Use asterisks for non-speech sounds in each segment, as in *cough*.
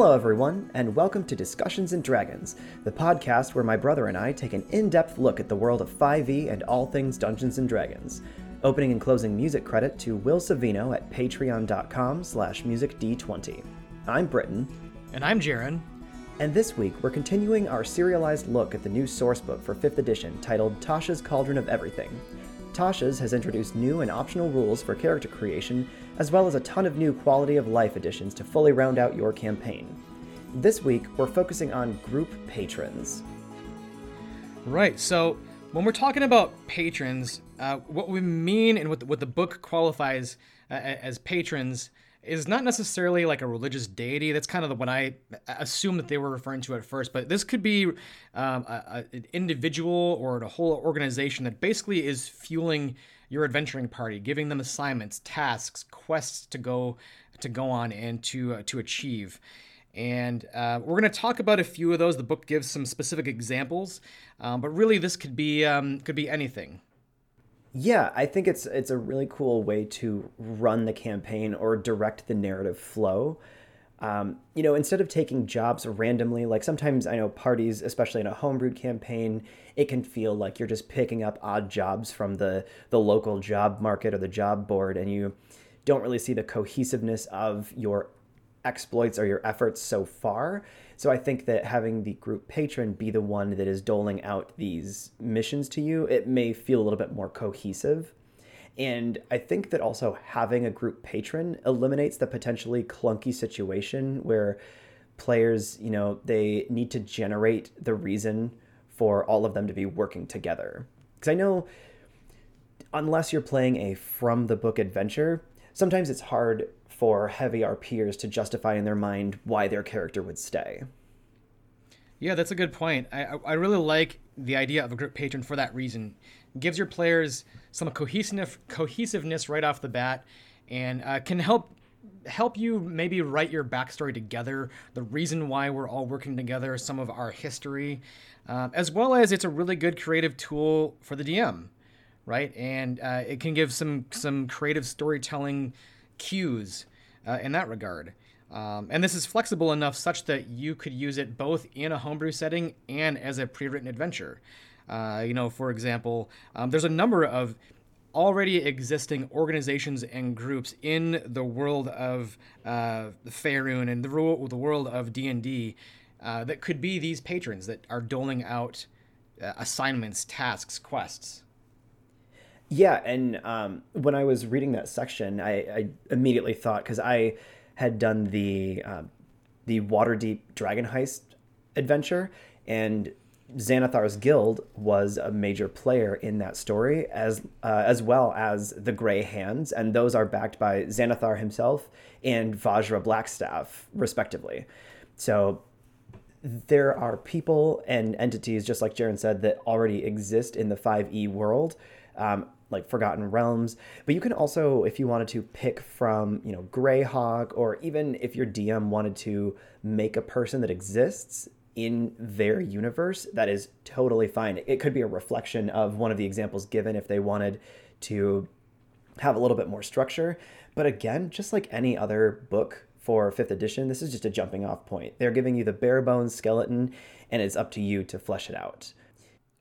Hello, everyone, and welcome to Discussions and Dragons, the podcast where my brother and I take an in-depth look at the world of 5e and all things Dungeons and Dragons. Opening and closing music credit to Will Savino at patreon.com slash musicd20. I'm Britton. And I'm Jaron. And this week, we're continuing our serialized look at the new sourcebook for 5th edition titled Tasha's Cauldron of Everything. Tasha's has introduced new and optional rules for character creation, as well as a ton of new quality of life additions to fully round out your campaign. This week, we're focusing on group patrons. Right, so when we're talking about patrons, uh, what we mean and what the, what the book qualifies uh, as patrons is not necessarily like a religious deity. That's kind of the, what I assume that they were referring to at first. But this could be um, a, a, an individual or a whole organization that basically is fueling your adventuring party, giving them assignments, tasks, quests to go to go on and to uh, to achieve. And uh, we're going to talk about a few of those. The book gives some specific examples, um, but really this could be um, could be anything. Yeah, I think it's it's a really cool way to run the campaign or direct the narrative flow. Um, you know, instead of taking jobs randomly, like sometimes I know parties, especially in a homebrewed campaign, it can feel like you're just picking up odd jobs from the the local job market or the job board, and you don't really see the cohesiveness of your exploits or your efforts so far. So I think that having the group patron be the one that is doling out these missions to you, it may feel a little bit more cohesive. And I think that also having a group patron eliminates the potentially clunky situation where players, you know, they need to generate the reason for all of them to be working together. Because I know unless you're playing a from the book adventure, sometimes it's hard for heavy RPers to justify in their mind why their character would stay. Yeah, that's a good point. I, I really like the idea of a group patron for that reason. Gives your players some cohesiveness, cohesiveness right off the bat, and uh, can help help you maybe write your backstory together, the reason why we're all working together, some of our history, uh, as well as it's a really good creative tool for the DM, right? And uh, it can give some some creative storytelling cues uh, in that regard. Um, and this is flexible enough such that you could use it both in a homebrew setting and as a pre-written adventure. Uh, you know, for example, um, there's a number of already existing organizations and groups in the world of uh, Faerun and the, the world of D&D uh, that could be these patrons that are doling out uh, assignments, tasks, quests. Yeah, and um, when I was reading that section, I, I immediately thought because I had done the uh, the Waterdeep Dragon Heist adventure, and Xanathar's guild was a major player in that story, as uh, as well as the Grey Hands, and those are backed by Xanathar himself and Vajra Blackstaff, respectively. So there are people and entities, just like Jaron said, that already exist in the 5e world. Um, like Forgotten Realms. But you can also, if you wanted to, pick from, you know, Greyhawk, or even if your DM wanted to make a person that exists in their universe, that is totally fine. It could be a reflection of one of the examples given if they wanted to have a little bit more structure. But again, just like any other book for fifth edition, this is just a jumping off point. They're giving you the bare bones skeleton, and it's up to you to flesh it out.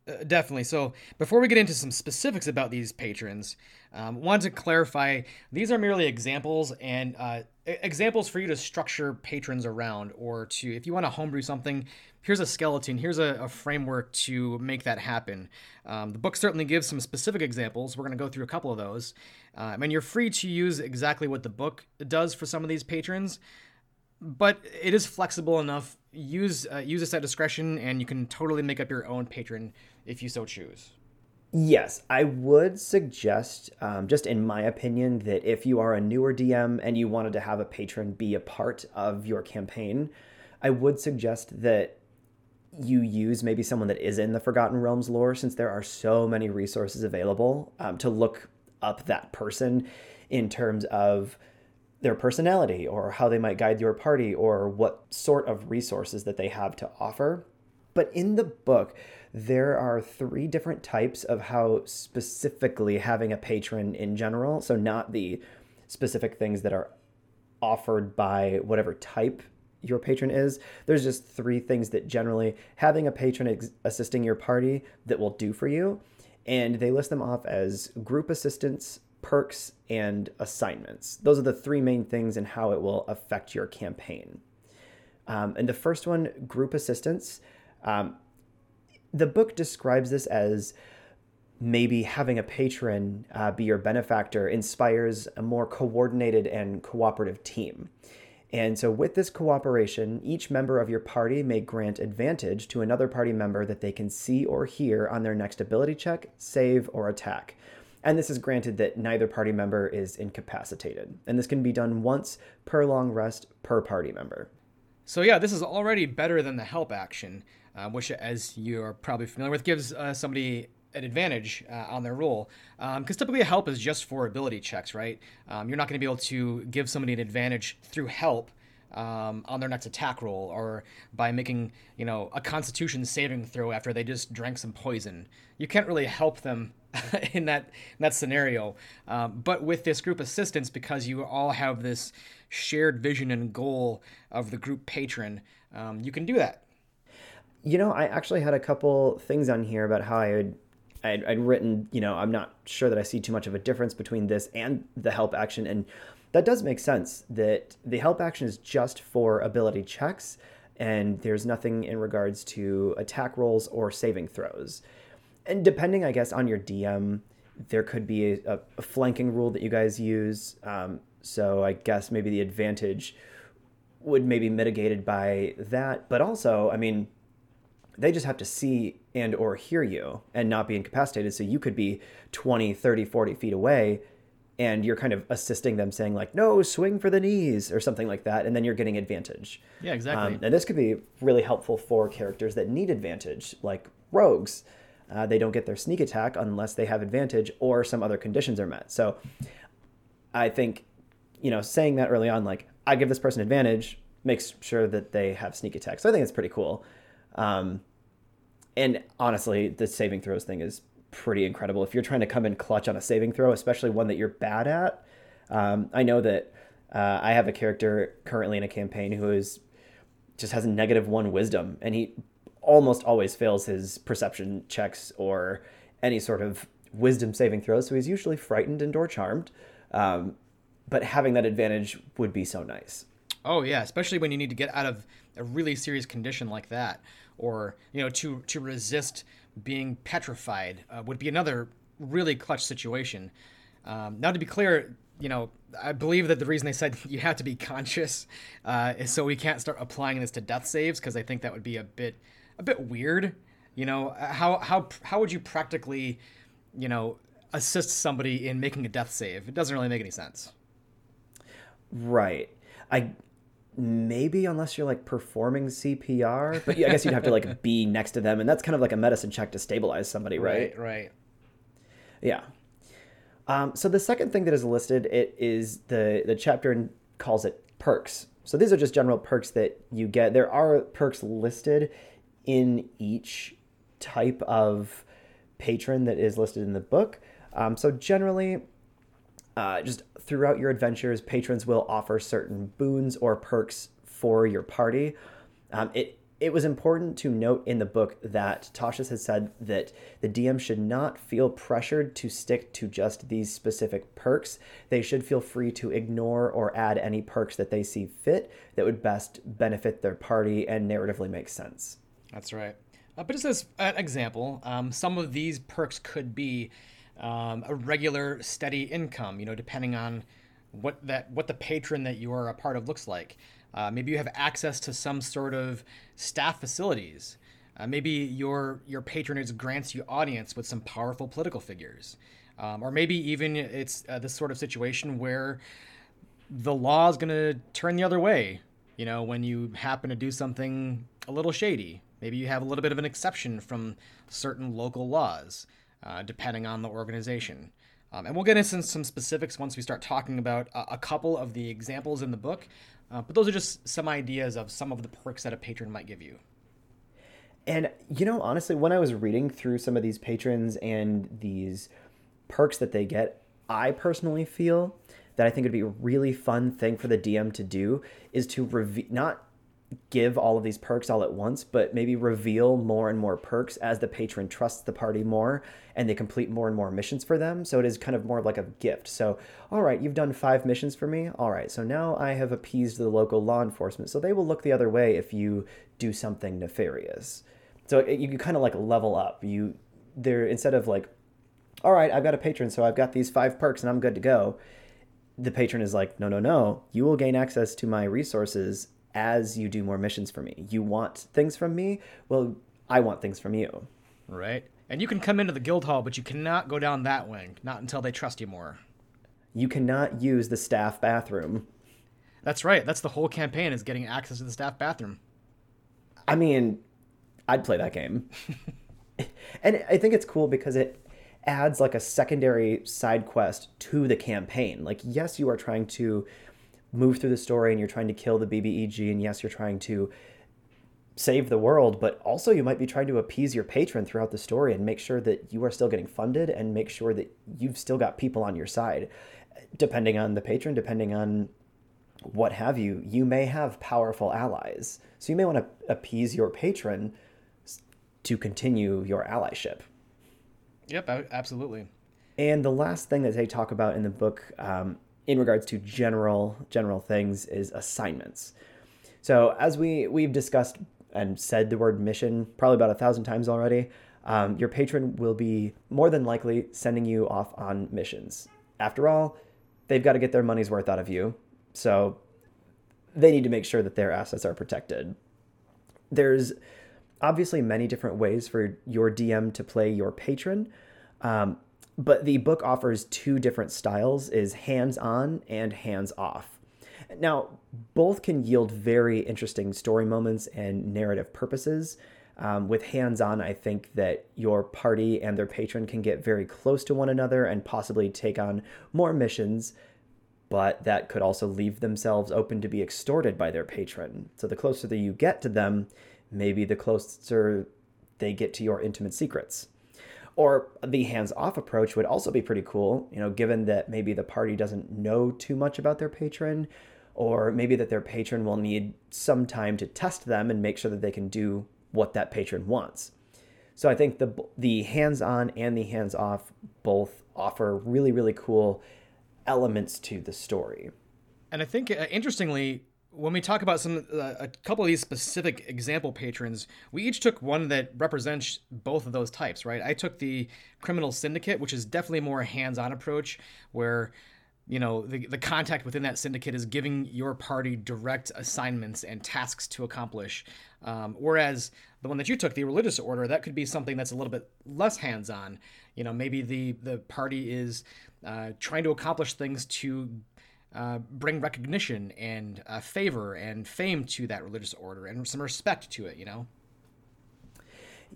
Uh, definitely. So before we get into some specifics about these patrons, um, wanted to clarify these are merely examples and uh, examples for you to structure patrons around, or to if you want to homebrew something, here's a skeleton, here's a, a framework to make that happen. Um, the book certainly gives some specific examples. We're going to go through a couple of those. Uh, and you're free to use exactly what the book does for some of these patrons but it is flexible enough. Use uh, use this at discretion, and you can totally make up your own patron if you so choose. Yes, I would suggest, um, just in my opinion, that if you are a newer DM and you wanted to have a patron be a part of your campaign, I would suggest that you use maybe someone that is in the Forgotten Realms lore, since there are so many resources available um, to look up that person in terms of their personality or how they might guide your party or what sort of resources that they have to offer. But in the book, there are three different types of how specifically having a patron in general, so not the specific things that are offered by whatever type your patron is. There's just three things that generally having a patron ex- assisting your party that will do for you. And they list them off as group assistance, perks, and assignments. Those are the three main things and how it will affect your campaign. Um, and the first one, group assistance. Um, the book describes this as maybe having a patron uh, be your benefactor inspires a more coordinated and cooperative team. And so, with this cooperation, each member of your party may grant advantage to another party member that they can see or hear on their next ability check, save, or attack. And this is granted that neither party member is incapacitated. And this can be done once per long rest per party member. So, yeah, this is already better than the help action, uh, which, as you're probably familiar with, gives uh, somebody an advantage uh, on their roll because um, typically a help is just for ability checks right um, you're not going to be able to give somebody an advantage through help um, on their next attack roll or by making you know a constitution saving throw after they just drank some poison you can't really help them *laughs* in that in that scenario um, but with this group assistance because you all have this shared vision and goal of the group patron um, you can do that you know i actually had a couple things on here about how i would I'd, I'd, written, you know, I'm not sure that I see too much of a difference between this and the help action. And that does make sense that the help action is just for ability checks and there's nothing in regards to attack rolls or saving throws. And depending, I guess, on your DM, there could be a, a flanking rule that you guys use. Um, so I guess maybe the advantage would maybe mitigated by that. But also, I mean, they just have to see and or hear you and not be incapacitated. So you could be 20 30 40 feet away and you're kind of assisting them saying like no swing for the knees or something like that. And then you're getting advantage. Yeah exactly. Um, and this could be really helpful for characters that need advantage like rogues uh, they don't get their sneak attack unless they have advantage or some other conditions are met. So i think you know saying that early on like i give this person advantage makes sure that they have sneak attack so i think it's pretty cool. Um, and honestly, the saving throws thing is pretty incredible. If you're trying to come in clutch on a saving throw, especially one that you're bad at, um, I know that uh, I have a character currently in a campaign who is just has a negative one wisdom, and he almost always fails his perception checks or any sort of wisdom saving throws. So he's usually frightened and or charmed. Um, but having that advantage would be so nice. Oh yeah, especially when you need to get out of a really serious condition like that or you know to to resist being petrified uh, would be another really clutch situation. Um, now, to be clear, you know, I believe that the reason they said *laughs* you have to be conscious uh, is so we can't start applying this to death saves because I think that would be a bit a bit weird. You know, how how how would you practically, you know, assist somebody in making a death save? It doesn't really make any sense. Right. I maybe unless you're like performing CPR, but I guess you'd have to like be *laughs* next to them, and that's kind of like a medicine check to stabilize somebody, right? Right. Right. Yeah. Um, so the second thing that is listed it is the the chapter calls it perks. So these are just general perks that you get. There are perks listed in each type of patron that is listed in the book. Um, so generally, uh, just throughout your adventures, patrons will offer certain boons or perks for your party. Um, it it was important to note in the book that Tasha's has said that the DM should not feel pressured to stick to just these specific perks. They should feel free to ignore or add any perks that they see fit that would best benefit their party and narratively make sense. That's right. Uh, but just as an example, um, some of these perks could be um, a regular steady income, you know, depending on what that what the patron that you are a part of looks like. Uh, maybe you have access to some sort of staff facilities. Uh, maybe your your patronage grants you audience with some powerful political figures, um, or maybe even it's uh, this sort of situation where the law is going to turn the other way. You know, when you happen to do something a little shady, maybe you have a little bit of an exception from certain local laws uh, depending on the organization. Um, and we'll get into some specifics once we start talking about a, a couple of the examples in the book. Uh, but those are just some ideas of some of the perks that a patron might give you. And, you know, honestly, when I was reading through some of these patrons and these perks that they get, I personally feel that I think it'd be a really fun thing for the DM to do is to reveal, not give all of these perks all at once, but maybe reveal more and more perks as the patron trusts the party more and they complete more and more missions for them. So it is kind of more of like a gift. So, all right, you've done five missions for me. All right, so now I have appeased the local law enforcement. So they will look the other way if you do something nefarious. So you kind of like level up. You there instead of like, all right, I've got a patron, so I've got these five perks and I'm good to go. The patron is like, no, no, no. You will gain access to my resources as you do more missions for me. You want things from me? Well, I want things from you. Right. And you can come into the guild hall, but you cannot go down that wing, not until they trust you more. You cannot use the staff bathroom. That's right. That's the whole campaign is getting access to the staff bathroom. I mean, I'd play that game. *laughs* and I think it's cool because it adds like a secondary side quest to the campaign. Like, yes, you are trying to move through the story and you're trying to kill the BBEG, and yes, you're trying to save the world, but also you might be trying to appease your patron throughout the story and make sure that you are still getting funded and make sure that you've still got people on your side. Depending on the patron, depending on what have you, you may have powerful allies. So you may want to appease your patron to continue your allyship. Yep, absolutely. And the last thing that they talk about in the book um, in regards to general general things is assignments. So as we we've discussed and said the word mission probably about a thousand times already, um, your patron will be more than likely sending you off on missions. After all, they've got to get their money's worth out of you, so they need to make sure that their assets are protected. There's obviously many different ways for your DM to play your patron. Um, but the book offers two different styles is hands-on and hands-off now both can yield very interesting story moments and narrative purposes. Um, with hands-on i think that your party and their patron can get very close to one another and possibly take on more missions but that could also leave themselves open to be extorted by their patron. So the closer that you get to them maybe the closer they get to your intimate secrets or the hands off approach would also be pretty cool, you know, given that maybe the party doesn't know too much about their patron, or maybe that their patron will need some time to test them and make sure that they can do what that patron wants. So I think the the hands on and the hands off both offer really really cool elements to the story. And I think uh, interestingly, when we talk about some uh, a couple of these specific example patrons, we each took one that represents both of those types, right? I took the criminal syndicate, which is definitely more a hands-on approach, where you know the, the contact within that syndicate is giving your party direct assignments and tasks to accomplish um, whereas the one that you took the religious order that could be something that's a little bit less hands-on you know maybe the the party is uh, trying to accomplish things to uh, bring recognition and uh, favor and fame to that religious order and some respect to it, you know?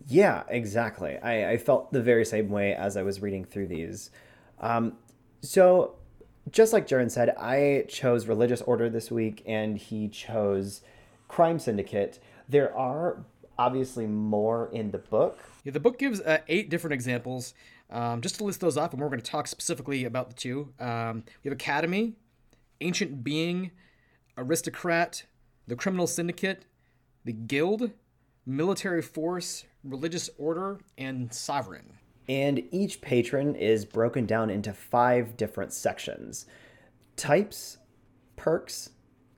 Yeah, exactly. I, I felt the very same way as I was reading through these. Um, so, just like Jaron said, I chose Religious Order this week and he chose Crime Syndicate. There are obviously more in the book. Yeah, the book gives uh, eight different examples. Um, just to list those off, and we're going to talk specifically about the two. Um, we have Academy, Ancient Being, Aristocrat, the Criminal Syndicate, the Guild, Military Force, Religious Order, and Sovereign. And each patron is broken down into five different sections types, perks,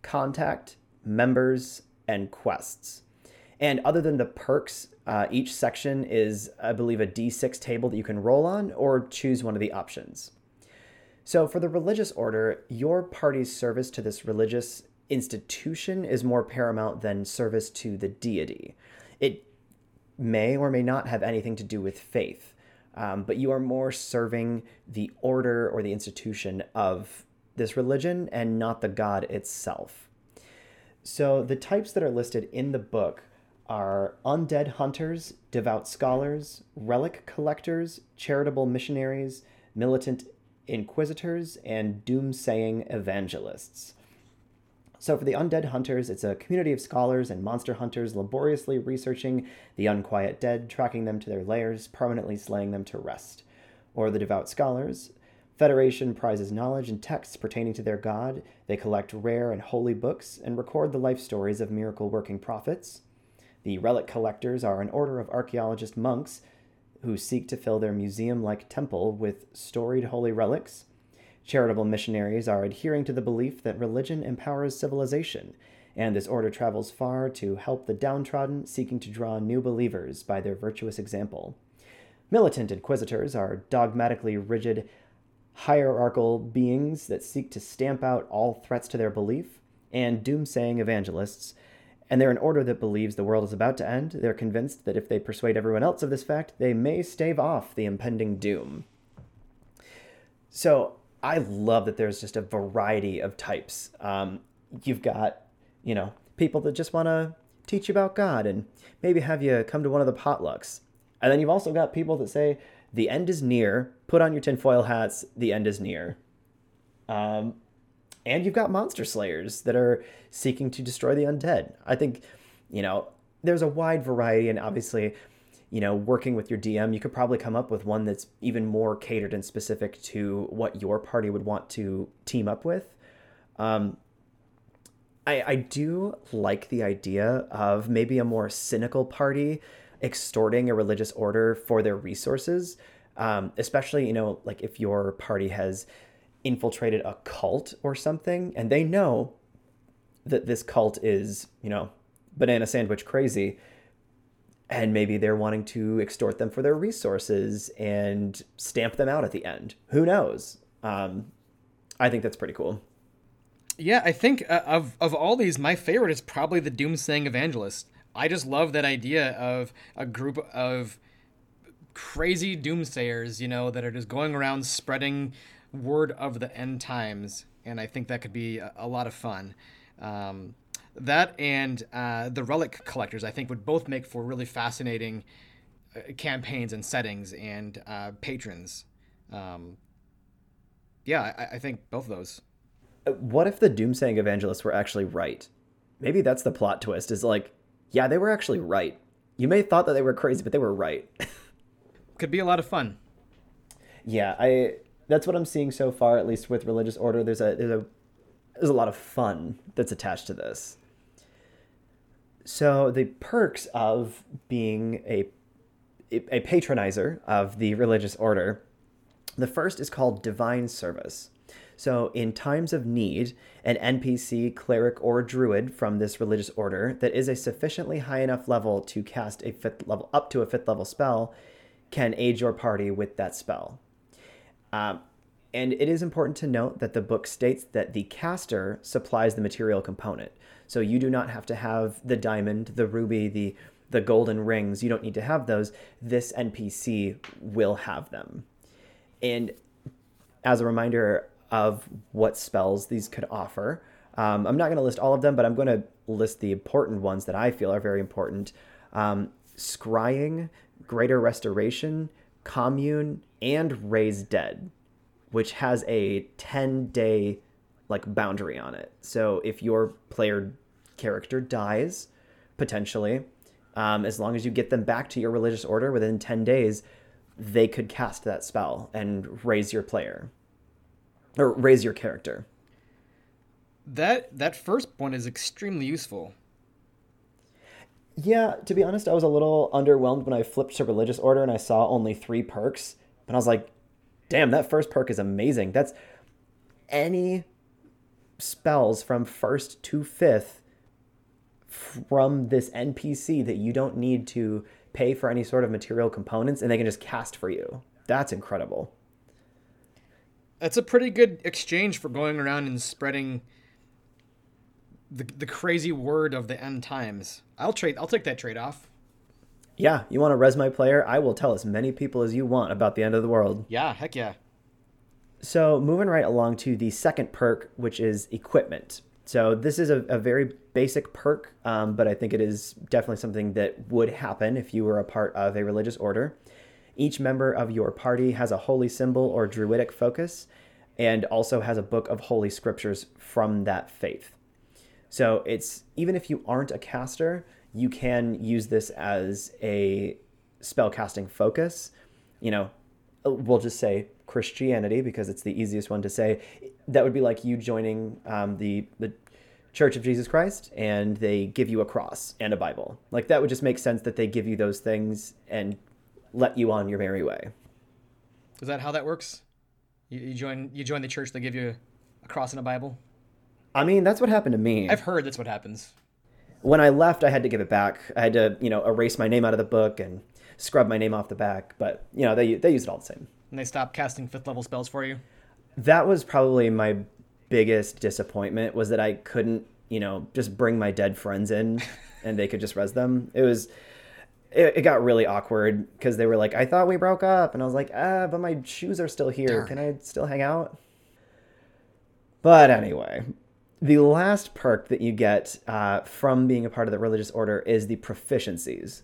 contact, members, and quests. And other than the perks, uh, each section is, I believe, a d6 table that you can roll on or choose one of the options. So, for the religious order, your party's service to this religious institution is more paramount than service to the deity. It may or may not have anything to do with faith, um, but you are more serving the order or the institution of this religion and not the God itself. So, the types that are listed in the book are undead hunters, devout scholars, relic collectors, charitable missionaries, militant inquisitors, and doomsaying evangelists. So, for the undead hunters, it's a community of scholars and monster hunters laboriously researching the unquiet dead, tracking them to their lairs, permanently slaying them to rest. Or the devout scholars, Federation prizes knowledge and texts pertaining to their god. They collect rare and holy books and record the life stories of miracle working prophets. The relic collectors are an order of archaeologist monks who seek to fill their museum like temple with storied holy relics. Charitable missionaries are adhering to the belief that religion empowers civilization, and this order travels far to help the downtrodden, seeking to draw new believers by their virtuous example. Militant inquisitors are dogmatically rigid, hierarchical beings that seek to stamp out all threats to their belief, and doomsaying evangelists. And they're an order that believes the world is about to end. They're convinced that if they persuade everyone else of this fact, they may stave off the impending doom. So I love that there's just a variety of types. Um, you've got, you know, people that just want to teach you about God and maybe have you come to one of the potlucks. And then you've also got people that say, the end is near, put on your tinfoil hats, the end is near. Um, and you've got monster slayers that are seeking to destroy the undead. I think, you know, there's a wide variety, and obviously, you know, working with your DM, you could probably come up with one that's even more catered and specific to what your party would want to team up with. Um, I, I do like the idea of maybe a more cynical party extorting a religious order for their resources, um, especially, you know, like if your party has infiltrated a cult or something and they know that this cult is, you know, banana sandwich crazy and maybe they're wanting to extort them for their resources and stamp them out at the end. Who knows? Um, I think that's pretty cool. Yeah, I think uh, of of all these, my favorite is probably the Doomsaying Evangelist. I just love that idea of a group of crazy doomsayers, you know, that are just going around spreading word of the end times, and I think that could be a, a lot of fun. Um, that and uh, the relic collectors, I think, would both make for really fascinating uh, campaigns and settings and uh, patrons. Um, yeah, I, I, think both of those. Uh, what if the doomsaying evangelists were actually right? Maybe that's the plot twist. Is like, yeah, they were actually right. You may have thought that they were crazy, but they were right. *laughs* Could be a lot of fun. Yeah, I. That's what I'm seeing so far, at least with religious order. There's a there's a there's a lot of fun that's attached to this. So the perks of being a a patronizer of the religious order, the first is called divine service. So, in times of need, an NPC, cleric, or druid from this religious order that is a sufficiently high enough level to cast a fifth level up to a fifth level spell can aid your party with that spell. Um, and it is important to note that the book states that the caster supplies the material component. So you do not have to have the diamond, the ruby, the the golden rings. You don't need to have those. This NPC will have them. And as a reminder of what spells these could offer, um, I'm not going to list all of them, but I'm going to list the important ones that I feel are very important. Um, scrying, greater restoration, commune, and raise dead, which has a 10 day like boundary on it. So if your player character dies, potentially, um, as long as you get them back to your religious order within 10 days, they could cast that spell and raise your player or raise your character. That that first one is extremely useful. Yeah, to be honest, I was a little underwhelmed when I flipped to religious order and I saw only 3 perks, but I was like, "Damn, that first perk is amazing." That's any spells from first to fifth from this NPC that you don't need to pay for any sort of material components and they can just cast for you. That's incredible. That's a pretty good exchange for going around and spreading the, the crazy word of the end times. I'll trade I'll take that trade off. Yeah, you want to res my player? I will tell as many people as you want about the end of the world. Yeah, heck yeah. So, moving right along to the second perk, which is equipment. So, this is a, a very basic perk, um, but I think it is definitely something that would happen if you were a part of a religious order. Each member of your party has a holy symbol or druidic focus and also has a book of holy scriptures from that faith. So, it's even if you aren't a caster, you can use this as a spell casting focus. You know, we'll just say Christianity because it's the easiest one to say. That would be like you joining um, the the Church of Jesus Christ, and they give you a cross and a Bible. Like that would just make sense that they give you those things and let you on your merry way. Is that how that works? You, you join you join the church, they give you a cross and a Bible. I mean, that's what happened to me. I've heard that's what happens. When I left, I had to give it back. I had to, you know, erase my name out of the book and scrub my name off the back. But you know, they they use it all the same. And they stop casting fifth level spells for you. That was probably my biggest disappointment was that I couldn't, you know, just bring my dead friends in *laughs* and they could just res them. It was it, it got really awkward because they were like, I thought we broke up. And I was like, ah, but my shoes are still here. Darn. Can I still hang out? But anyway, the last perk that you get uh, from being a part of the religious order is the proficiencies.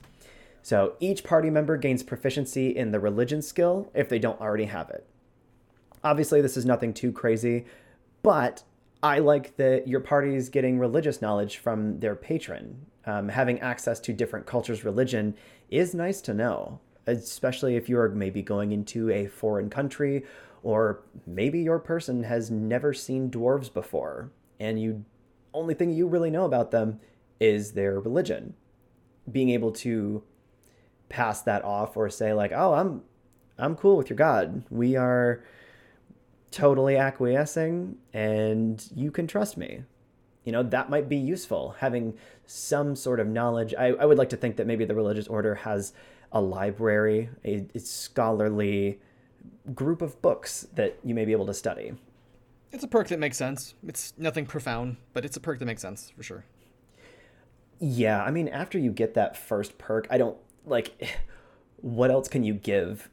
So each party member gains proficiency in the religion skill if they don't already have it. Obviously, this is nothing too crazy, but I like that your party is getting religious knowledge from their patron. Um, having access to different cultures' religion is nice to know, especially if you are maybe going into a foreign country or maybe your person has never seen dwarves before and you only thing you really know about them is their religion. Being able to pass that off or say like, "Oh, I'm I'm cool with your god. We are totally acquiescing and you can trust me." You know, that might be useful having some sort of knowledge. I, I would like to think that maybe the religious order has a library, a, a scholarly group of books that you may be able to study. It's a perk that makes sense. It's nothing profound, but it's a perk that makes sense for sure. Yeah, I mean, after you get that first perk, I don't like *sighs* what else can you give?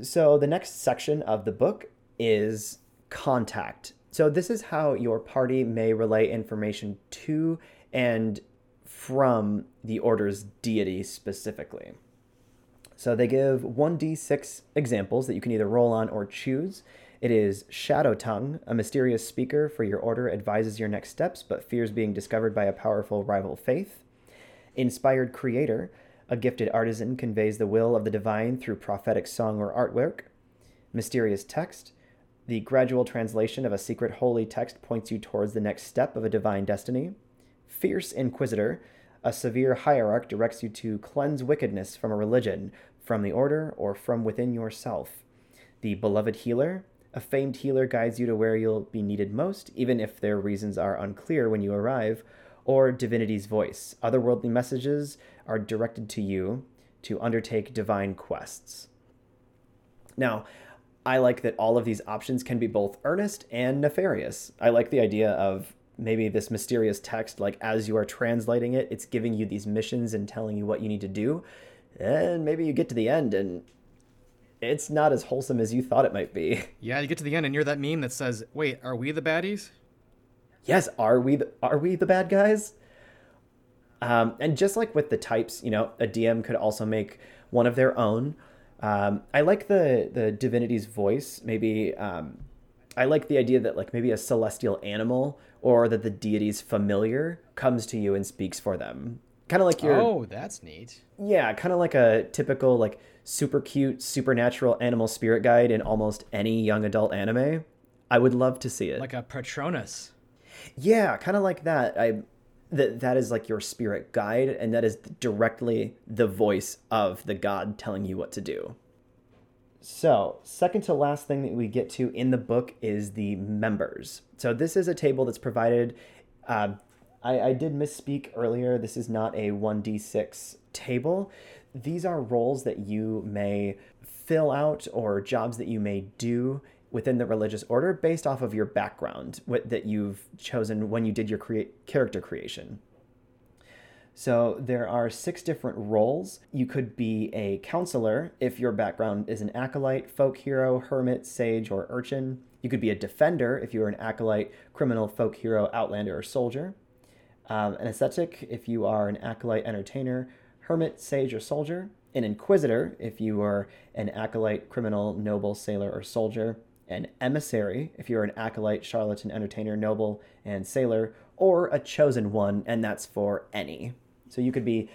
So, the next section of the book is contact. So, this is how your party may relay information to and from the order's deity specifically. So, they give 1d6 examples that you can either roll on or choose. It is Shadow Tongue, a mysterious speaker for your order advises your next steps but fears being discovered by a powerful rival faith. Inspired Creator, a gifted artisan conveys the will of the divine through prophetic song or artwork. Mysterious Text, the gradual translation of a secret holy text points you towards the next step of a divine destiny. Fierce Inquisitor, a severe hierarch directs you to cleanse wickedness from a religion, from the order, or from within yourself. The Beloved Healer, a famed healer guides you to where you'll be needed most, even if their reasons are unclear when you arrive. Or Divinity's Voice. Otherworldly messages are directed to you to undertake divine quests. Now, I like that all of these options can be both earnest and nefarious. I like the idea of maybe this mysterious text, like as you are translating it, it's giving you these missions and telling you what you need to do. And maybe you get to the end and it's not as wholesome as you thought it might be. Yeah, you get to the end and you're that meme that says, "Wait, are we the baddies?" Yes, are we the, are we the bad guys? Um, and just like with the types, you know, a DM could also make one of their own. Um, I like the the divinity's voice. Maybe um, I like the idea that like maybe a celestial animal or that the deity's familiar comes to you and speaks for them. Kind of like your Oh, that's neat. yeah, kind of like a typical like super cute supernatural animal spirit guide in almost any young adult anime. I would love to see it. Like a Patronus. Yeah, kind of like that. I that that is like your spirit guide and that is directly the voice of the god telling you what to do. So, second to last thing that we get to in the book is the members. So, this is a table that's provided. Uh, I, I did misspeak earlier. This is not a 1d6 table. These are roles that you may fill out or jobs that you may do within the religious order based off of your background what, that you've chosen when you did your create, character creation. So there are six different roles. You could be a counselor if your background is an acolyte, folk hero, hermit, sage, or urchin. You could be a defender if you're an acolyte, criminal, folk hero, outlander, or soldier. Um, an ascetic if you are an acolyte, entertainer, hermit, sage, or soldier. An inquisitor if you are an acolyte, criminal, noble, sailor, or soldier an emissary if you're an acolyte, charlatan, entertainer, noble, and sailor, or a chosen one, and that's for any. So you could be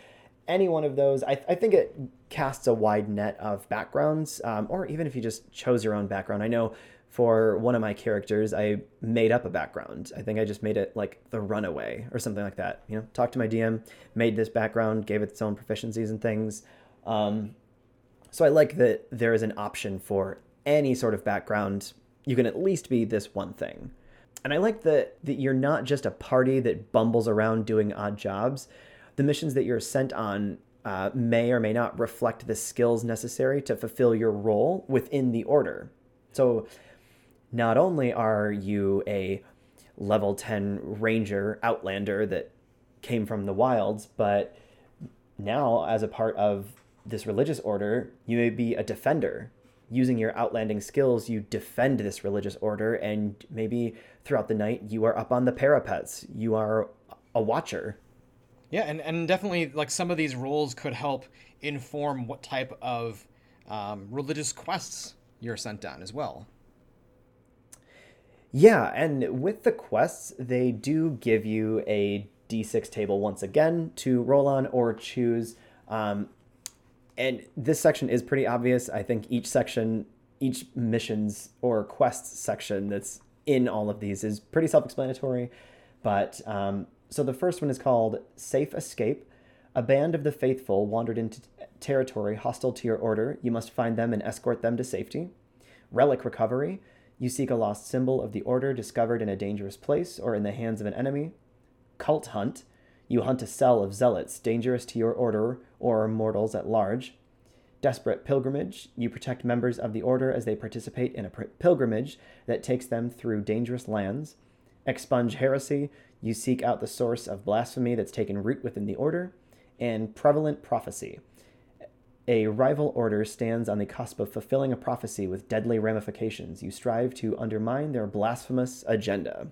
any one of those, I, I think it casts a wide net of backgrounds, um, or even if you just chose your own background. I know for one of my characters, I made up a background. I think I just made it like the runaway or something like that. You know, talked to my DM, made this background, gave it its own proficiencies and things. Um, so I like that there is an option for any sort of background. You can at least be this one thing. And I like that, that you're not just a party that bumbles around doing odd jobs. The missions that you're sent on uh, may or may not reflect the skills necessary to fulfill your role within the order. So, not only are you a level 10 ranger outlander that came from the wilds, but now, as a part of this religious order, you may be a defender. Using your outlanding skills, you defend this religious order, and maybe throughout the night, you are up on the parapets. You are a watcher. Yeah, and, and definitely, like, some of these roles could help inform what type of um, religious quests you're sent on as well. Yeah, and with the quests, they do give you a d6 table once again to roll on or choose. Um, and this section is pretty obvious. I think each section, each missions or quests section that's in all of these is pretty self explanatory. But um, so the first one is called Safe Escape. A band of the faithful wandered into territory hostile to your order. You must find them and escort them to safety. Relic Recovery. You seek a lost symbol of the order discovered in a dangerous place or in the hands of an enemy. Cult Hunt. You hunt a cell of zealots dangerous to your order or mortals at large. Desperate Pilgrimage. You protect members of the order as they participate in a pilgrimage that takes them through dangerous lands. Expunge Heresy. You seek out the source of blasphemy that's taken root within the order. And Prevalent Prophecy. A rival order stands on the cusp of fulfilling a prophecy with deadly ramifications. You strive to undermine their blasphemous agenda.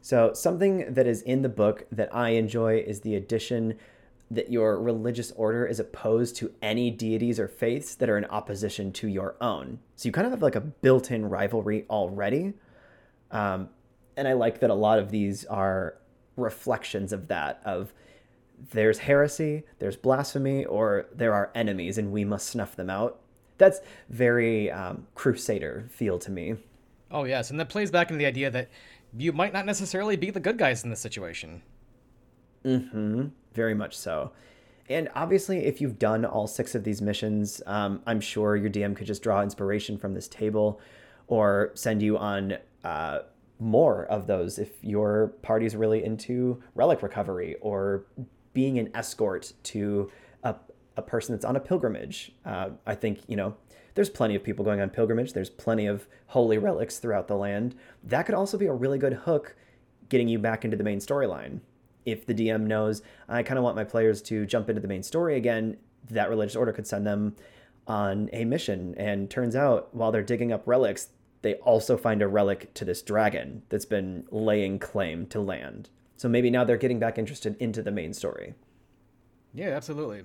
So, something that is in the book that I enjoy is the addition that your religious order is opposed to any deities or faiths that are in opposition to your own. So, you kind of have like a built in rivalry already. Um, and I like that a lot of these are reflections of that, of there's heresy, there's blasphemy, or there are enemies and we must snuff them out. That's very um, crusader feel to me. Oh, yes. And that plays back into the idea that you might not necessarily be the good guys in this situation. Mm hmm. Very much so. And obviously, if you've done all six of these missions, um, I'm sure your DM could just draw inspiration from this table or send you on uh, more of those if your party's really into relic recovery or being an escort to a, a person that's on a pilgrimage. Uh, I think, you know, there's plenty of people going on pilgrimage. There's plenty of holy relics throughout the land. That could also be a really good hook getting you back into the main storyline. If the DM knows, I kind of want my players to jump into the main story again, that religious order could send them on a mission. And turns out, while they're digging up relics, they also find a relic to this dragon that's been laying claim to land. So maybe now they're getting back interested into the main story. Yeah, absolutely.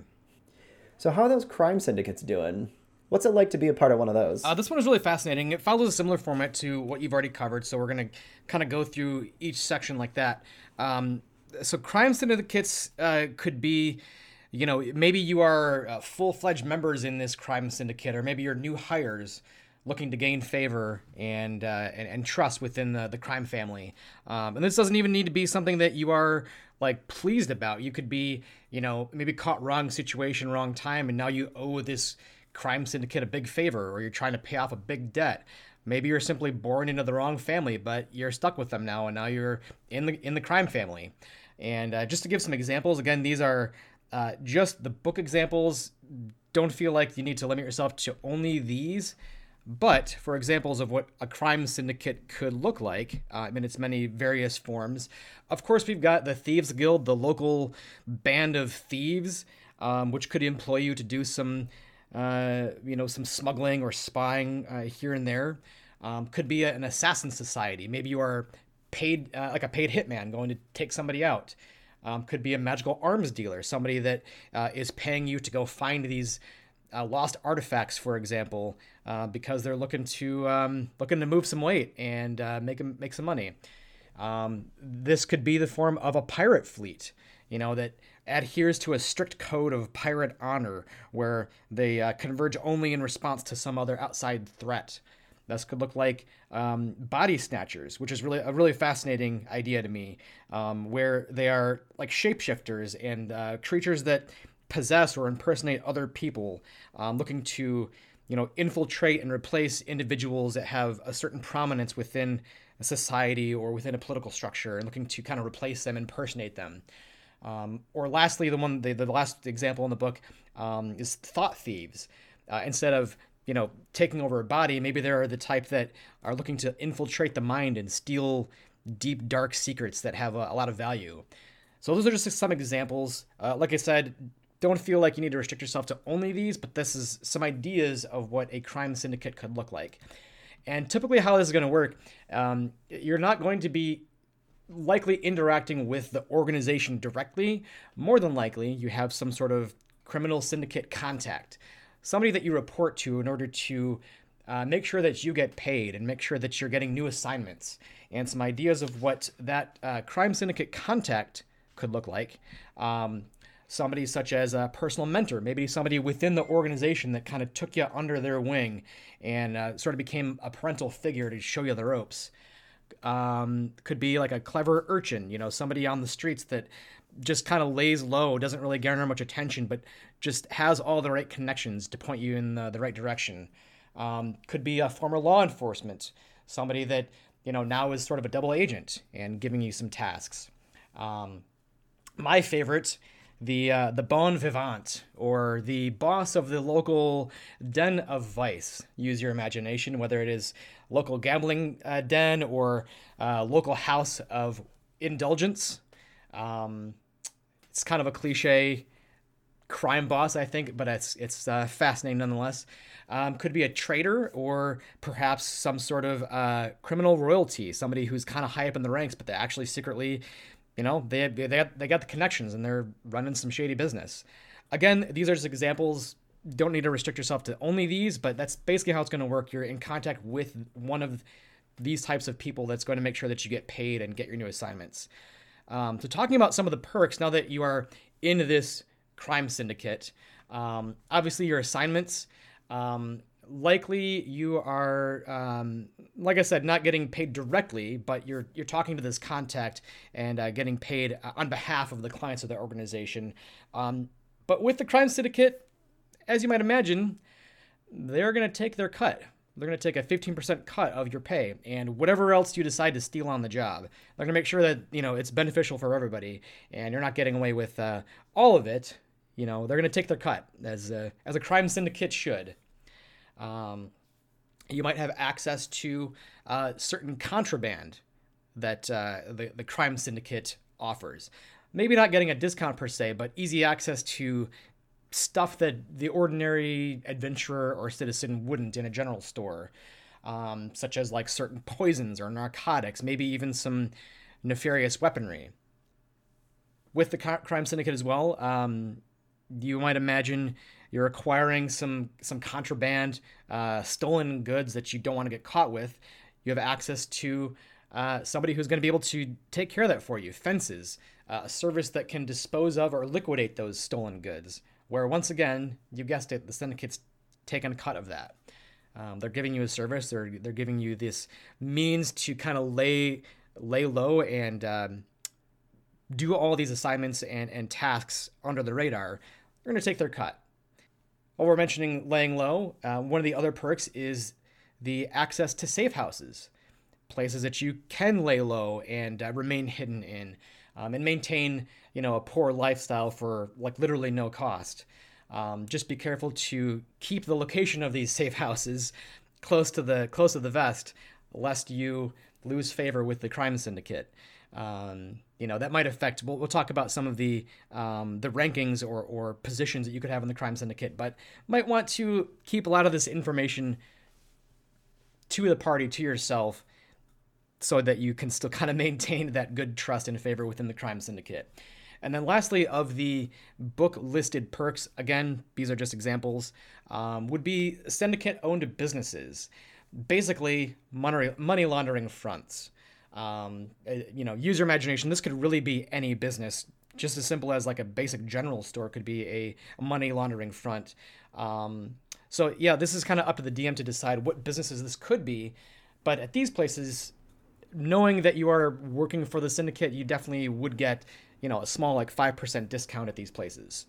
So how are those crime syndicates doing? What's it like to be a part of one of those? Uh, this one is really fascinating. It follows a similar format to what you've already covered, so we're going to kind of go through each section like that. Um, so crime syndicates uh, could be you know maybe you are uh, full-fledged members in this crime syndicate or maybe you're new hires looking to gain favor and uh, and, and, trust within the, the crime family. Um, and this doesn't even need to be something that you are like pleased about. You could be, you know, maybe caught wrong situation, wrong time, and now you owe this crime syndicate a big favor, or you're trying to pay off a big debt. Maybe you're simply born into the wrong family, but you're stuck with them now, and now you're in the in the crime family. And uh, just to give some examples, again, these are uh, just the book examples. Don't feel like you need to limit yourself to only these. But for examples of what a crime syndicate could look like uh, in its many various forms, of course, we've got the Thieves Guild, the local band of thieves, um, which could employ you to do some, uh, you know, some smuggling or spying uh, here and there. Um, could be a, an assassin society. Maybe you are paid, uh, like a paid hitman, going to take somebody out. Um, could be a magical arms dealer, somebody that uh, is paying you to go find these uh, lost artifacts, for example, uh, because they're looking to um, looking to move some weight and uh, make make some money. Um, this could be the form of a pirate fleet, you know, that adheres to a strict code of pirate honor where they uh, converge only in response to some other outside threat. This could look like um, body snatchers, which is really a really fascinating idea to me, um, where they are like shapeshifters and uh, creatures that possess or impersonate other people, um, looking to you know infiltrate and replace individuals that have a certain prominence within a society or within a political structure, and looking to kind of replace them, impersonate them. Um, or lastly, the one the, the last example in the book um, is thought thieves. Uh, instead of you know taking over a body, maybe they're the type that are looking to infiltrate the mind and steal deep dark secrets that have a, a lot of value. So those are just some examples. Uh, like I said, don't feel like you need to restrict yourself to only these, but this is some ideas of what a crime syndicate could look like. And typically, how this is going to work, um, you're not going to be likely interacting with the organization directly, more than likely, you have some sort of criminal syndicate contact, somebody that you report to in order to uh, make sure that you get paid and make sure that you're getting new assignments and some ideas of what that uh, crime syndicate contact could look like. Um, somebody such as a personal mentor, maybe somebody within the organization that kind of took you under their wing and uh, sort of became a parental figure to show you the ropes um, could be like a clever urchin, you know, somebody on the streets that just kind of lays low, doesn't really garner much attention, but just has all the right connections to point you in the, the right direction. Um, could be a former law enforcement, somebody that you know now is sort of a double agent and giving you some tasks. Um, my favorite the uh, the bon vivant or the boss of the local den of vice. Use your imagination, whether it is local gambling uh, den or uh, local house of indulgence. Um, it's kind of a cliche crime boss, I think, but it's it's uh, fascinating nonetheless. Um, could be a traitor or perhaps some sort of uh, criminal royalty, somebody who's kind of high up in the ranks, but they actually secretly you know, they they got, they got the connections and they're running some shady business. Again, these are just examples. Don't need to restrict yourself to only these, but that's basically how it's going to work. You're in contact with one of these types of people that's going to make sure that you get paid and get your new assignments. Um, so, talking about some of the perks now that you are in this crime syndicate, um, obviously your assignments. Um, likely you are um, like i said not getting paid directly but you're you're talking to this contact and uh, getting paid uh, on behalf of the clients of the organization. Um, but with the crime syndicate as you might imagine they're going to take their cut. They're going to take a 15% cut of your pay and whatever else you decide to steal on the job. They're going to make sure that you know it's beneficial for everybody and you're not getting away with uh, all of it. You know they're going to take their cut as a, as a crime syndicate should um, you might have access to uh, certain contraband that uh, the, the crime syndicate offers. Maybe not getting a discount per se, but easy access to stuff that the ordinary adventurer or citizen wouldn't in a general store, um, such as like certain poisons or narcotics, maybe even some nefarious weaponry. With the crime syndicate as well, um, you might imagine you're acquiring some some contraband, uh, stolen goods that you don't want to get caught with. You have access to uh, somebody who's going to be able to take care of that for you. Fences, uh, a service that can dispose of or liquidate those stolen goods. Where once again, you guessed it, the syndicate's taken a cut of that. Um, they're giving you a service. They're they're giving you this means to kind of lay lay low and um, do all these assignments and and tasks under the radar. They're going to take their cut. While we're mentioning laying low, uh, one of the other perks is the access to safe houses, places that you can lay low and uh, remain hidden in, um, and maintain you know a poor lifestyle for like literally no cost. Um, just be careful to keep the location of these *laughs* safe houses close to the close to the vest, lest you lose favor with the crime syndicate. Um, you know that might affect. We'll, we'll talk about some of the um, the rankings or or positions that you could have in the crime syndicate, but might want to keep a lot of this information to the party to yourself, so that you can still *laughs* kind of maintain that good trust and favor within the crime syndicate. And then lastly, of the book listed perks, again, these are just examples, um, would be syndicate owned businesses. Basically, money, money laundering fronts. Um, uh, you know, use your imagination. This could really be any business, just as simple as like a basic general store could be a money laundering front. Um, so yeah, this is kind of up to the DM to decide what businesses this could be. But at these places, knowing that you are working for the syndicate, you definitely would get, you know, a small like five percent discount at these places.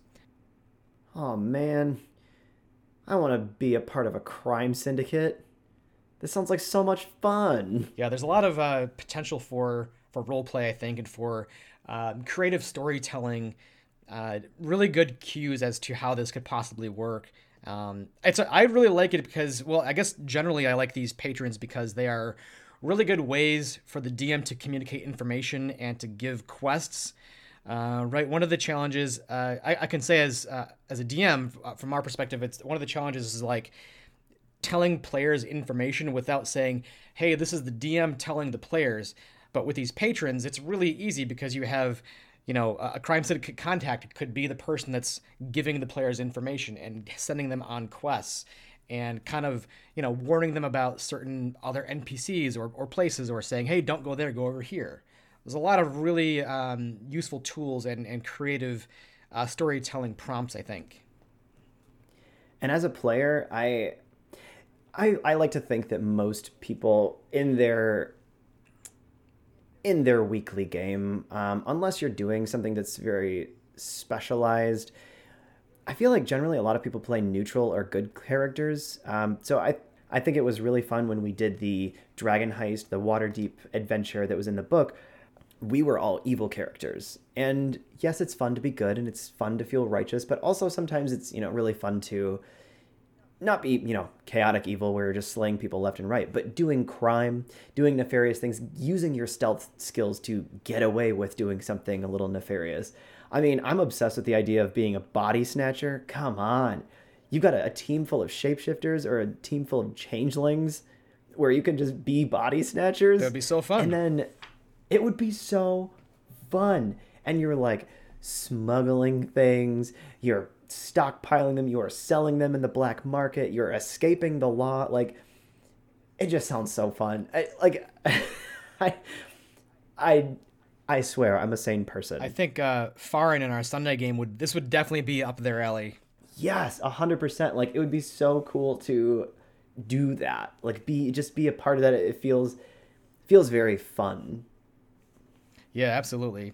Oh man, I want to be a part of a crime syndicate. This sounds like so much fun. Yeah, there's a lot of uh, potential for for role play, I think, and for um, creative storytelling. Uh, really good cues as to how this could possibly work. Um, it's a, I really like it because, well, I guess generally I like these patrons because they are really good ways for the DM to communicate information and to give quests. Uh, right, one of the challenges uh, I, I, can say as uh, as a DM uh, from our perspective, it's one of the challenges is like telling players information without saying, "Hey, this is the DM telling the players." But with these patrons, it's really easy because you have you know, a crime syndicate contact could be the person that's giving the players information and sending them on quests and kind of, you know, warning them about certain other NPCs or, or places or saying, hey, don't go there, go over here. There's a lot of really um, useful tools and, and creative uh, storytelling prompts, I think. And as a player, I, I, I like to think that most people in their in their weekly game, um, unless you're doing something that's very specialized. I feel like generally a lot of people play neutral or good characters. Um, so I I think it was really fun when we did the Dragon Heist, the Waterdeep adventure that was in the book. We were all evil characters, and yes, it's fun to be good and it's fun to feel righteous, but also sometimes it's you know really fun to not be, you know, chaotic evil where you're just slaying people left and right, but doing crime, doing nefarious things, using your stealth skills to get away with doing something a little nefarious. I mean, I'm obsessed with the idea of being a body snatcher. Come on. You've got a, a team full of shapeshifters or a team full of changelings where you can just be body snatchers. That'd be so fun. And then it would be so fun. And you're like smuggling things, you're stockpiling them, you are selling them in the black market, you're escaping the law. Like, it just sounds so fun. I, like, *laughs* I, I, I swear, I'm a sane person. I think uh, Farin in our Sunday game would this would definitely be up their alley. Yes, a hundred percent. Like, it would be so cool to do that. Like, be just be a part of that. It feels feels very fun. Yeah, absolutely.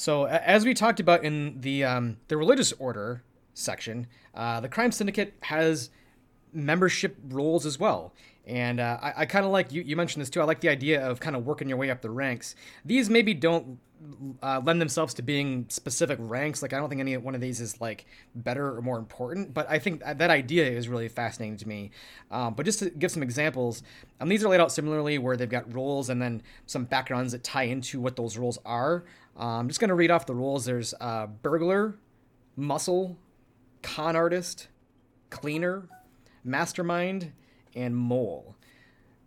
So as we talked about in the um, the religious order section, uh, the crime syndicate has membership roles as well. And uh, I, I kind of like you, you mentioned this too. I like the idea of kind of working your way up the ranks. These maybe don't uh, lend themselves to being specific ranks. Like I don't think any one of these is like better or more important. But I think that idea is really fascinating to me. Um, but just to give some examples, um, these are laid out similarly, where they've got roles and then some backgrounds that tie into what those roles are. I'm just gonna read off the rules. There's uh, burglar, muscle, con artist, cleaner, mastermind, and mole.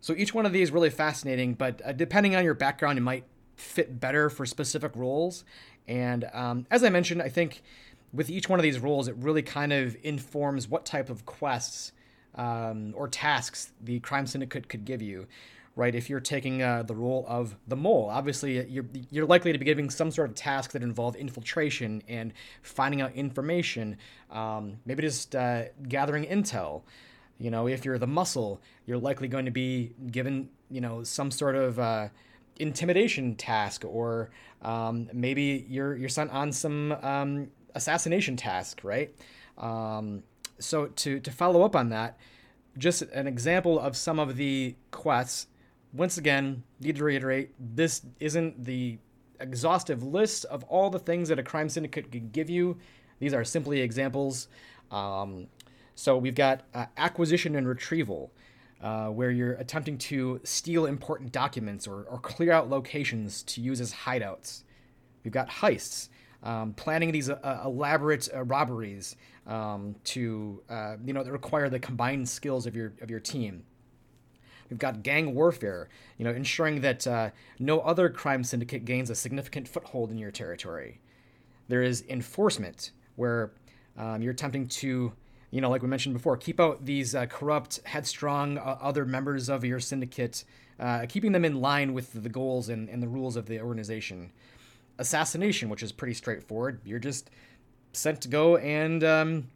So each one of these really fascinating, but uh, depending on your background, it might fit better for specific roles. And um, as I mentioned, I think with each one of these roles, it really kind of informs what type of quests um, or tasks the crime syndicate could give you right? If you're taking uh, the role of the mole, obviously you're you're likely to be giving some sort of task that involve infiltration and finding out information, um, maybe just uh, gathering intel. You know, if you're the muscle, you're likely going to be given you know some sort of uh, intimidation task, or um, maybe you're you're sent on some um, assassination task, right? Um, so to to follow up on that, just an example of some of the quests once again, need to reiterate, this isn't the exhaustive list of all the things that a crime syndicate could give you. These are simply examples. Um, so we've got uh, acquisition and retrieval, uh, where you're attempting to steal important documents or, or clear out locations to use as hideouts. We've got heists, um, planning these uh, elaborate uh, robberies um, to uh, you know that require the combined skills of your of your team. We've got gang warfare, you know, ensuring that uh, no other crime syndicate gains a significant foothold in your territory. There is enforcement, where um, you're attempting to, you know, like we mentioned before, keep out these uh, corrupt, headstrong uh, other members of your syndicate uh, keeping them in line with the goals and, and the rules of the organization. Assassination, which is pretty straightforward. You're just sent to go and um,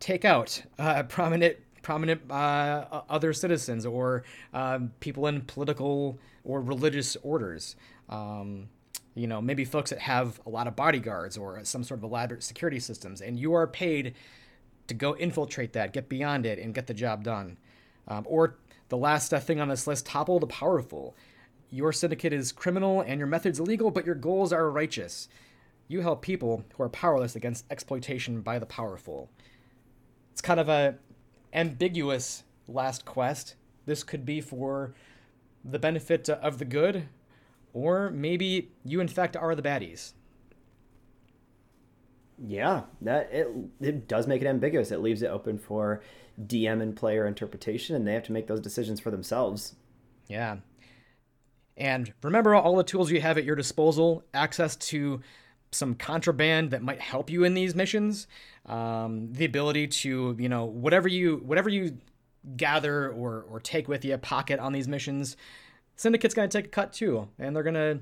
take out uh, *laughs* prominent prominent uh, other citizens or um, people in political or religious orders. Um, you know, maybe folks that have a lot of bodyguards or some sort of elaborate security systems, and you are paid to go infiltrate that, get beyond it, and get the job done. Um, or the last uh, thing on this list topple the powerful. Your syndicate is criminal and your methods illegal, but your goals are righteous. You help people who are powerless against exploitation by the powerful. It's kind of a ambiguous last quest. This could be for the benefit of the good, or maybe you in fact are the baddies. Yeah, that it it does make it ambiguous. It leaves it open for DM and player interpretation, and they have to make those decisions for themselves. Yeah. And remember all the tools you have at your disposal, access to some contraband that might help you in these missions, um, the ability to, you know, whatever you whatever you gather or or take with you, pocket on these missions, Syndicate's to take a cut too, and they're to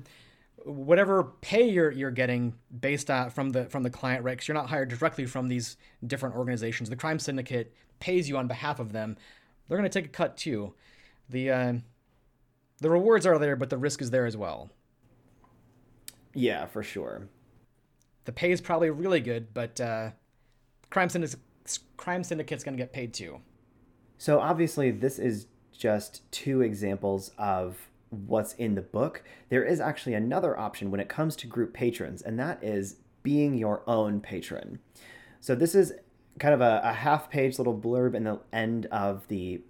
whatever pay you're you're getting based on from the from the client, right? Because you're not hired directly from these different organizations. The crime syndicate pays you on behalf of them. They're going to take a cut too. The uh, the rewards are there, but the risk is there as well. Yeah, for sure. The pay is probably really good, but uh, crime syndicate crime syndicate's going to get paid too. So obviously, this is just two examples of what's in the book. There is actually another option when it comes to group patrons, and that is being your own patron. So this is kind of a, a half page little blurb in the end of the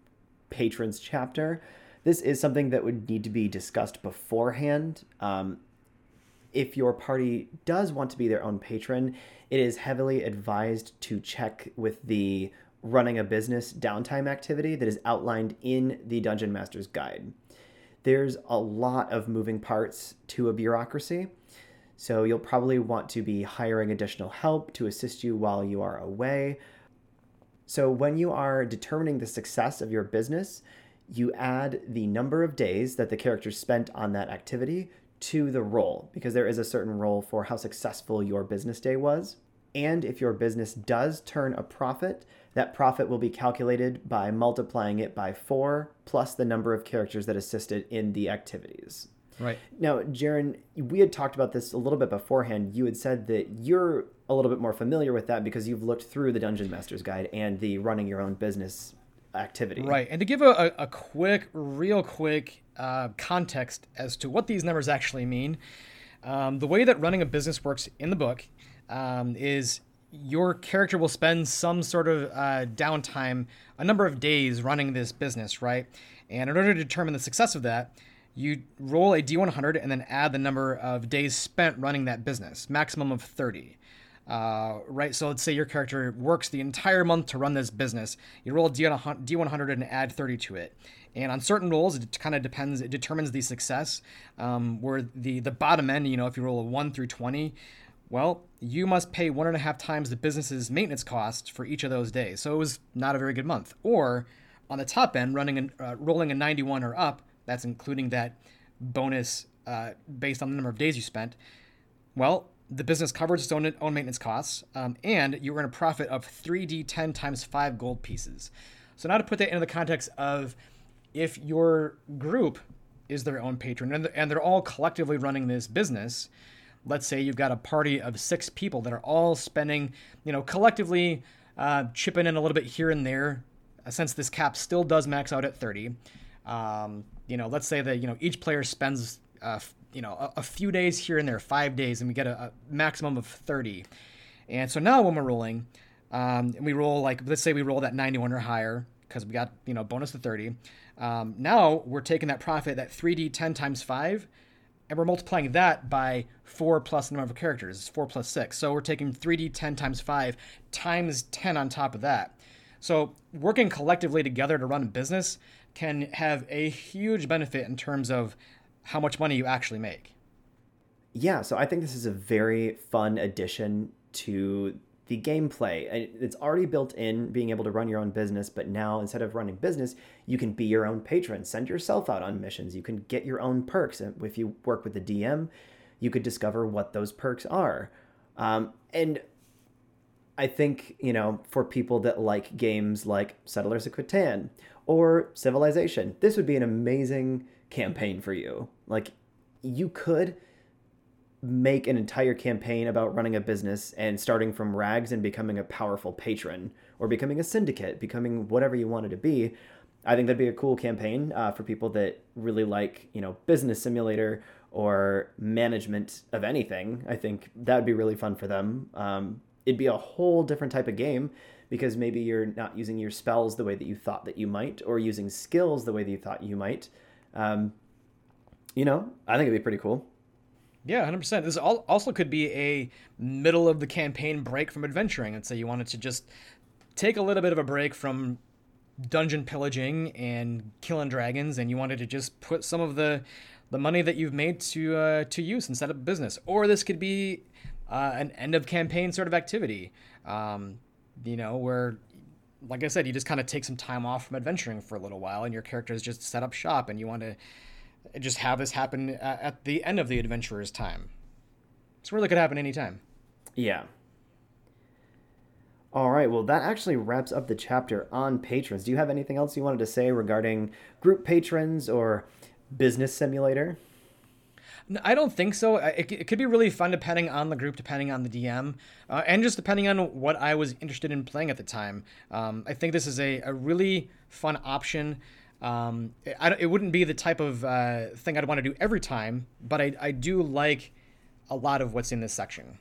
patrons chapter. This is something that would need to be discussed beforehand. Um, if your party does want to be their own patron, it is heavily advised to check with the running a business downtime activity that is outlined in the Dungeon Master's Guide. There's a lot of moving parts to a bureaucracy, so you'll probably want to be hiring additional help to assist you while you are away. So, when you are determining the success of your business, you add the number of days that the character spent on that activity to the roll because there is a certain roll for how successful your business day was. And if your business does turn a profit, that profit will be calculated by multiplying it by four plus the number of characters that assisted in the activities. Right. Now, Jaron, we had talked about this a little bit beforehand. You had said that you're a little bit more familiar with that because you've looked through the Dungeon Master's Guide and the running your own business activity. Right. And to give a, a quick, real quick uh, context as to what these numbers actually mean, um, the way that running a business works in the book um, is your character will spend some sort of uh, downtime, a number of days running this business, right? And in order to determine the success of that, you roll a d100 and then add the number of days spent running that business, maximum of 30. Uh, right, so let's say your character works the entire month to run this business. You roll a d100 and add 30 to it. And on certain rolls, it kind of depends. It determines the success. Um, where the the bottom end, you know, if you roll a one through 20, well, you must pay one and a half times the business's maintenance cost for each of those days. So it was not a very good month. Or on the top end, running and uh, rolling a 91 or up, that's including that bonus uh, based on the number of days you spent. Well, the business covers its own, own maintenance costs, um, and you earn a profit of 3d10 times 5 gold pieces. So now to put that into the context of if your group is their own patron and, and they're all collectively running this business, let's say you've got a party of six people that are all spending, you know, collectively uh, chipping in a little bit here and there, uh, since this cap still does max out at 30. Um, you know, let's say that, you know, each player spends, uh, you know, a, a, few days here and there, five days, and we get a, a maximum of 30. And so now when we're rolling, um, and we roll like, let's say we roll that 91 or higher, because we got, you know, bonus to 30. Um, now we're taking that profit, that 3d 10 times 5, and we're multiplying that by 4 plus the number of characters. It's 4 plus 6. So we're taking 3d 10 times 5 times 10 on top of that. So working collectively together to run a business can have a huge benefit in terms of how much money you actually make. Yeah, so I think this is a very fun addition to the gameplay. It's already built in being able to run your own business, but now instead of running business, you can be your own patron, send yourself out on missions. You can get your own perks. If you work with the DM, you could discover what those perks are. Um, and I think, you know, for people that like games like Settlers of Catan or Civilization, this would be an amazing campaign for you. Like, you could make an entire campaign about running a business and starting from rags and becoming a powerful patron or becoming a syndicate, becoming whatever you wanted to be. I think that'd be a cool campaign uh, for people that really like, you know, business simulator or management of anything. I think that would be really fun for them. Um, it'd be a whole different type of game because maybe you're not using your spells the way that you thought that you might, or using skills the way that you thought you might. Um, you know, I think it'd be pretty cool. Yeah, 100%. This also could be a middle of the campaign break from adventuring. Let's say you wanted to just take a little bit of a break from dungeon pillaging and killing dragons and you wanted to just put some of the the money that you've made to uh, to use and set up a business. Or this could be uh, an end of campaign sort of activity. Um, you know, where like I said, you just kind of take some time off from adventuring for a little while and your character is just set up shop and you want to just have this happen at the end of the adventurer's time. This really could happen anytime. Yeah. All right, well, that actually wraps up the chapter on patrons. Do you have anything else you wanted to say regarding group patrons or business simulator? I don't think so. It, it, could be really fun depending on the group, depending on the DM, uh, and just depending on what I was interested in playing at the time. Um, I think this is a, a really fun option. Um, I, it wouldn't be the type of uh, thing I'd want to do every time, but I, I do like a lot of what's in this section.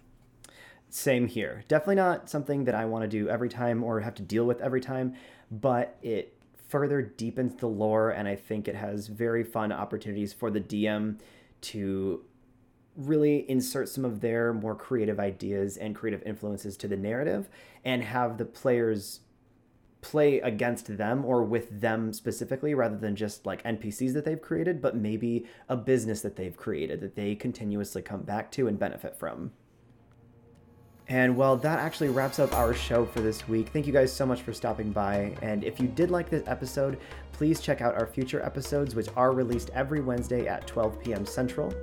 Same here. Definitely not something that I want to do every time or have to deal with every time, but it further deepens the lore, and I think it has very fun opportunities for the DM to really insert some of their more creative ideas and creative influences to the narrative and have the players play against them or with them specifically rather than just like NPCs that they've created, but maybe a business that they've created that they continuously come back to and benefit from. And well, that actually wraps up our show for this week. Thank you guys so much for stopping by. And if you did like this episode, please check out our future episodes, which are released every Wednesday at 12 p.m. Central.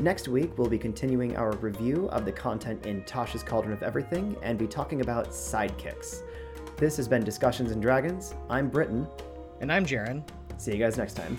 Next week, we'll be continuing our review of the content in Tasha's Cauldron of Everything and be talking about sidekicks. This has been Discussions and Dragons. I'm Britton. And I'm Jaren. See you guys next time.